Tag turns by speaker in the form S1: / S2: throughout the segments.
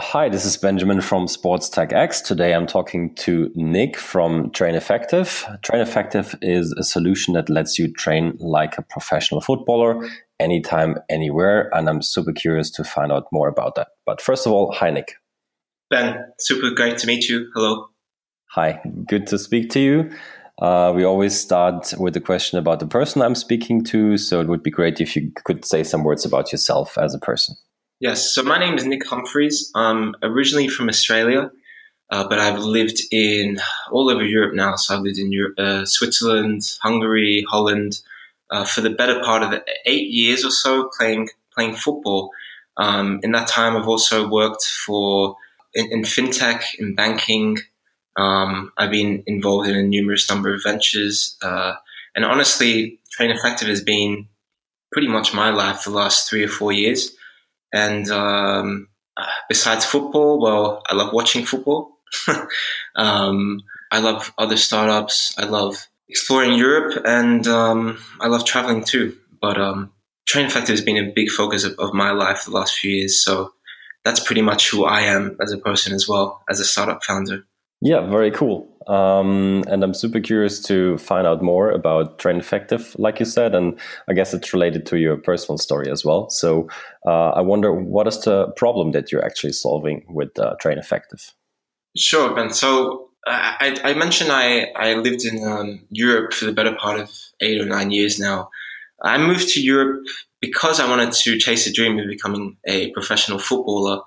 S1: Hi, this is Benjamin from SportsTechX. Today I'm talking to Nick from Train Effective. Train Effective is a solution that lets you train like a professional footballer anytime, anywhere. And I'm super curious to find out more about that. But first of all, hi, Nick.
S2: Ben, super great to meet you. Hello.
S1: Hi, good to speak to you. Uh, we always start with a question about the person I'm speaking to. So it would be great if you could say some words about yourself as a person.
S2: Yes, so my name is Nick Humphries. I'm originally from Australia, uh, but I've lived in all over Europe now. So I've lived in Europe, uh, Switzerland, Hungary, Holland uh, for the better part of eight years or so playing playing football. Um, in that time, I've also worked for in, in fintech, in banking. Um, I've been involved in a numerous number of ventures, uh, and honestly, Train Effective has been pretty much my life for the last three or four years. And um, besides football, well, I love watching football. um, I love other startups. I love exploring Europe, and um, I love traveling too. But um, Train Effective has been a big focus of, of my life the last few years. So that's pretty much who I am as a person as well as a startup founder.
S1: Yeah, very cool. Um, and I'm super curious to find out more about Train Effective, like you said, and I guess it's related to your personal story as well. So uh, I wonder what is the problem that you're actually solving with uh, Train Effective?
S2: Sure, Ben. So I, I mentioned I, I lived in um, Europe for the better part of eight or nine years now. I moved to Europe because I wanted to chase a dream of becoming a professional footballer.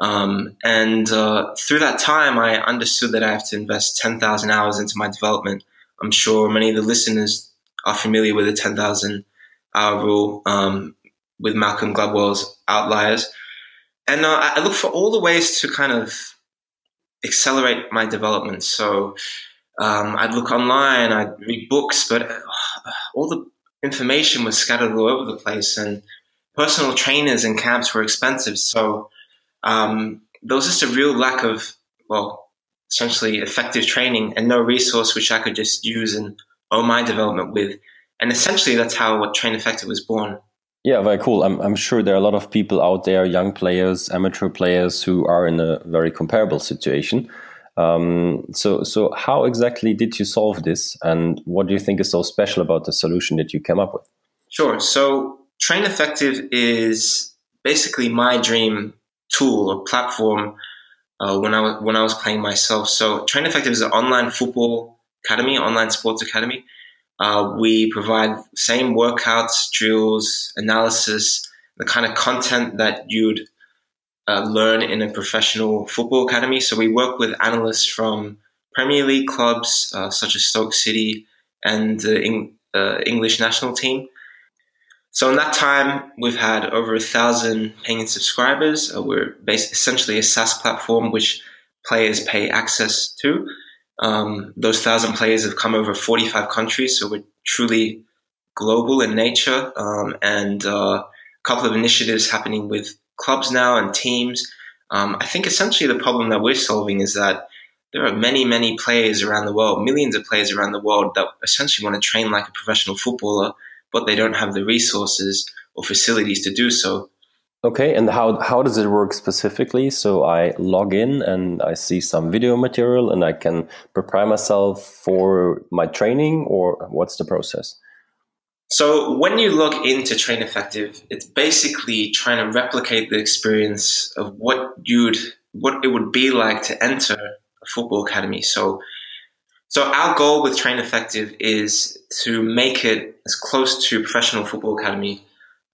S2: Um, and uh, through that time, I understood that I have to invest 10,000 hours into my development. I'm sure many of the listeners are familiar with the 10,000 hour rule um, with Malcolm Gladwell's Outliers. And uh, I look for all the ways to kind of accelerate my development. So um, I'd look online, I'd read books, but uh, all the information was scattered all over the place, and personal trainers and camps were expensive. So um, there was just a real lack of, well, essentially effective training and no resource which I could just use and own my development with. And essentially, that's how what Train Effective was born.
S1: Yeah, very cool. I'm, I'm sure there are a lot of people out there, young players, amateur players, who are in a very comparable situation. Um, so, so how exactly did you solve this, and what do you think is so special about the solution that you came up with?
S2: Sure. So, Train Effective is basically my dream tool or platform uh, when I was when I was playing myself. So Train Effective is an online football academy, online sports academy. Uh, we provide same workouts, drills, analysis, the kind of content that you'd uh, learn in a professional football academy. So we work with analysts from Premier League clubs uh, such as Stoke City and the uh, English national team. So in that time, we've had over a thousand paying subscribers. Uh, we're essentially a SaaS platform which players pay access to. Um, those thousand players have come over 45 countries, so we're truly global in nature. Um, and uh, a couple of initiatives happening with clubs now and teams. Um, I think essentially the problem that we're solving is that there are many, many players around the world, millions of players around the world that essentially want to train like a professional footballer but they don't have the resources or facilities to do so.
S1: Okay, and how how does it work specifically? So I log in and I see some video material and I can prepare myself for my training or what's the process?
S2: So when you log into Train Effective, it's basically trying to replicate the experience of what you'd what it would be like to enter a football academy. So so our goal with Train Effective is to make it as close to professional football academy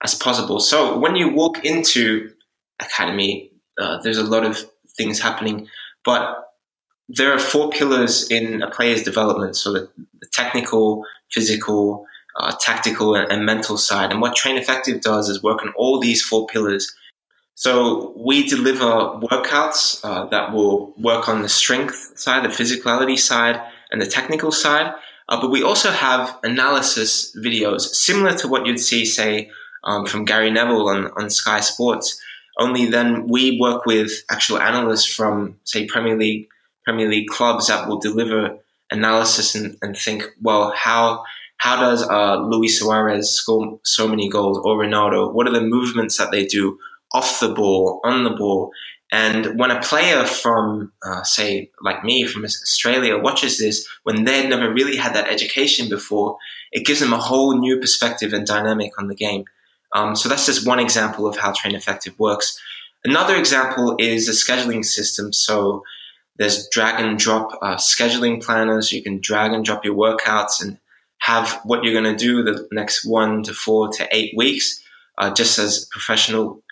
S2: as possible. So when you walk into academy, uh, there's a lot of things happening, but there are four pillars in a player's development. So the, the technical, physical, uh, tactical, and, and, mental side. And what Train Effective does is work on all these four pillars. So we deliver workouts uh, that will work on the strength side, the physicality side, and the technical side. Uh, but we also have analysis videos similar to what you'd see, say, um, from Gary Neville on, on Sky Sports. Only then we work with actual analysts from, say, Premier League Premier League clubs that will deliver analysis and, and think, well, how how does uh, Luis Suarez score so many goals or Ronaldo? What are the movements that they do off the ball, on the ball? And when a player from, uh, say, like me from Australia watches this, when they've never really had that education before, it gives them a whole new perspective and dynamic on the game. Um, so that's just one example of how Train Effective works. Another example is a scheduling system. So there's drag and drop uh, scheduling planners. You can drag and drop your workouts and have what you're going to do the next one to four to eight weeks, uh, just as professional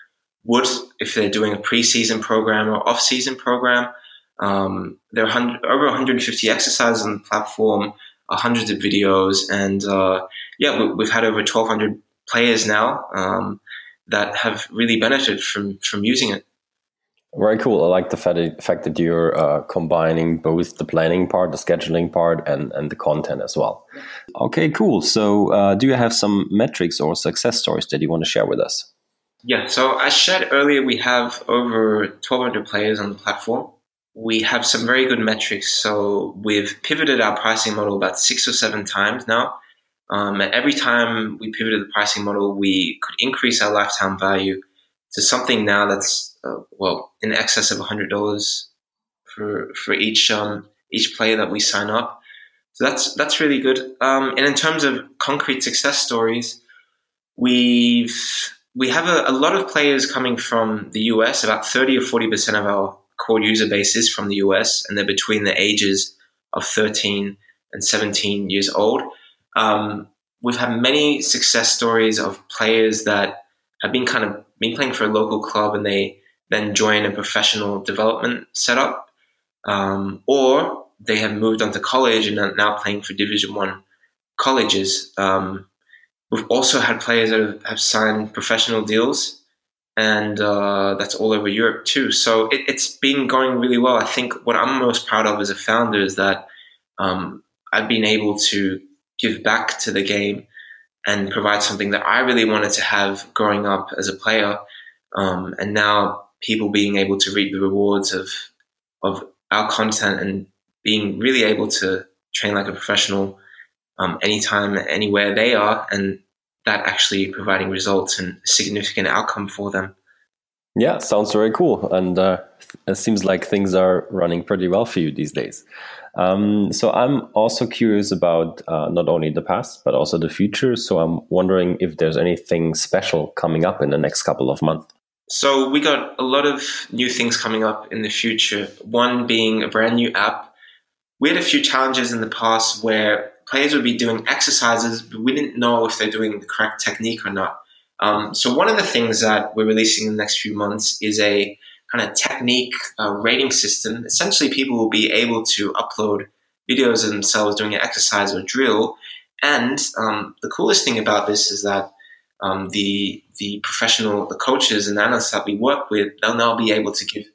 S2: would if they're doing a preseason program or off-season program. Um, there are over 150 exercises on the platform, uh, hundreds of videos, and uh, yeah, we, have had over 1,200 players now um, that have really benefited from from using it.
S1: Very cool. I like the fact that you're uh, combining both the planning part, the scheduling part, and, and the content as well. Okay, cool. So, uh, do you have some metrics or success stories that you want to share with us?
S2: Yeah, so I shared earlier we have over 1,200 players on the platform. We have some very good metrics. So we've pivoted our pricing model about six or seven times now. Um, and every time we pivoted the pricing model, we could increase our lifetime value to something now that's uh, well in excess of $100 for for each um, each player that we sign up. So that's that's really good. Um, and in terms of concrete success stories, we've we have a, a, lot of players coming from the US. About 30 or 40% of our core user base is from the US, and they're between the ages of 13 and 17 years old. Um, we've had many success stories of players that have been kind of been playing for a local club and they then join a professional development setup, um, or they have moved on to college and are now playing for Division One colleges. Um, We've also had players that have signed professional deals, and uh, that's all over Europe too. So it, has been going really well. I think what I'm most proud of as a founder is that um, I've been able to give back to the game and provide something that I really wanted to have growing up as a player, um, and now people being able to reap the rewards of of our content and being really able to train like a professional um, anytime, anywhere they are, and that actually providing results and significant outcome for them.
S1: Yeah, sounds very cool, and uh, it seems like things are running pretty well for you these days. Um, so I'm also curious about uh, not only the past but also the future. So I'm wondering if there's anything special coming up in the next couple of months.
S2: So we got a lot of new things coming up in the future. One being a brand new app. We had a few challenges in the past where players would be doing exercises, but we didn't know if they're doing the correct technique or not. Um, so one of the things that we're releasing in the next few months is a kind of technique uh, rating system. Essentially, people will be able to upload videos of themselves doing an exercise or drill. And um, the coolest thing about this is that um, the the professional, the coaches and analysts that we work with, they'll now be able to give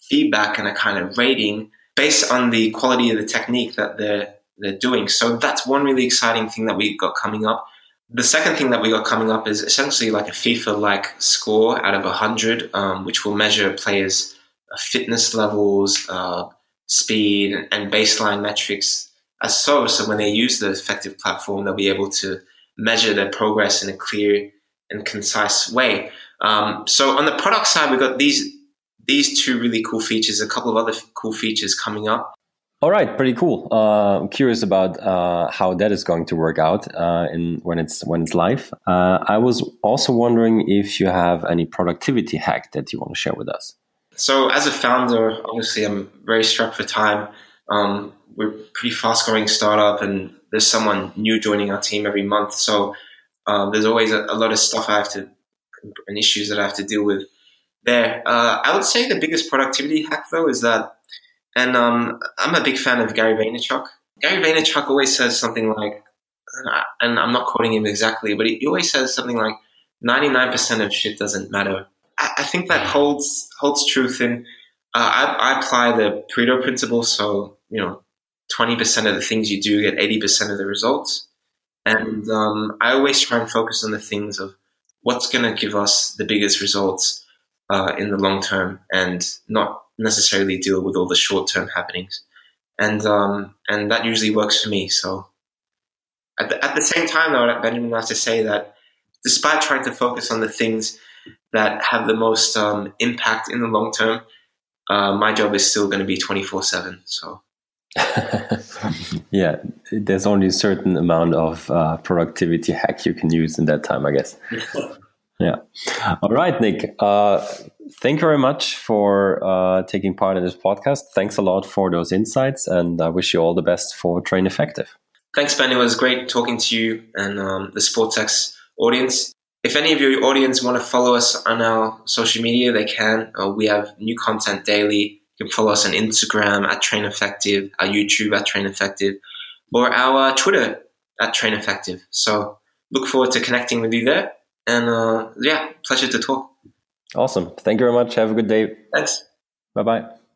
S2: feedback and a kind of rating based on the quality of the technique that they're they're doing. So that's one really exciting thing that we got coming up. The second thing that we got coming up is essentially like a FIFA-like score out of 100, um, which will measure players' fitness levels, uh, speed, and baseline metrics as so. So when they use the effective platform, they'll be able to measure their progress in a clear and concise way. Um, so on the product side, we've got these these two really cool features, a couple of other cool features coming up.
S1: All right, pretty cool. Uh, I'm curious about uh, how that is going to work out uh, in when it's when it's live. Uh, I was also wondering if you have any productivity hack that you want to share with us.
S2: So, as a founder, obviously, I'm very strapped for time. Um, we're a pretty fast growing startup, and there's someone new joining our team every month. So, uh, there's always a, a, lot of stuff I have to and issues that I have to deal with there. Uh, I would say the biggest productivity hack, though, is that and um, I'm a big fan of Gary Vaynerchuk. Gary Vaynerchuk always says something like, and I'm not quoting him exactly, but he always says something like, 99% of shit doesn't matter. I, think that holds holds truth in. Uh, I, I apply the Pareto principle, so you know, 20% of the things you do get 80% of the results. And um, I always try and focus on the things of what's going to give us the biggest results uh, in the long term and not necessarily deal with all the short term happenings. And, um, and that usually works for me. So at the, at the same time, though, Benjamin has to say that despite trying to focus on the things that have the most um, impact in the long term, uh, my job is still going to be 24 7. So.
S1: yeah, there's only a certain amount of uh, productivity hack you can use in that time, I guess. yeah. All right, Nick. Uh, thank you very much for uh, taking part in this podcast. Thanks a lot for those insights, and I wish you all the best for Train Effective.
S2: Thanks, Ben. It was great talking to you and um, the SportsX audience. If any of your audience want to follow us on our social media, they can. Uh, we have new content daily. You can follow us on Instagram at Train Effective, our YouTube at Train Effective, or our Twitter at Train Effective. So look forward to connecting with you there. And uh, yeah, pleasure to talk.
S1: Awesome. Thank you very much. Have a good day.
S2: Thanks.
S1: Bye bye.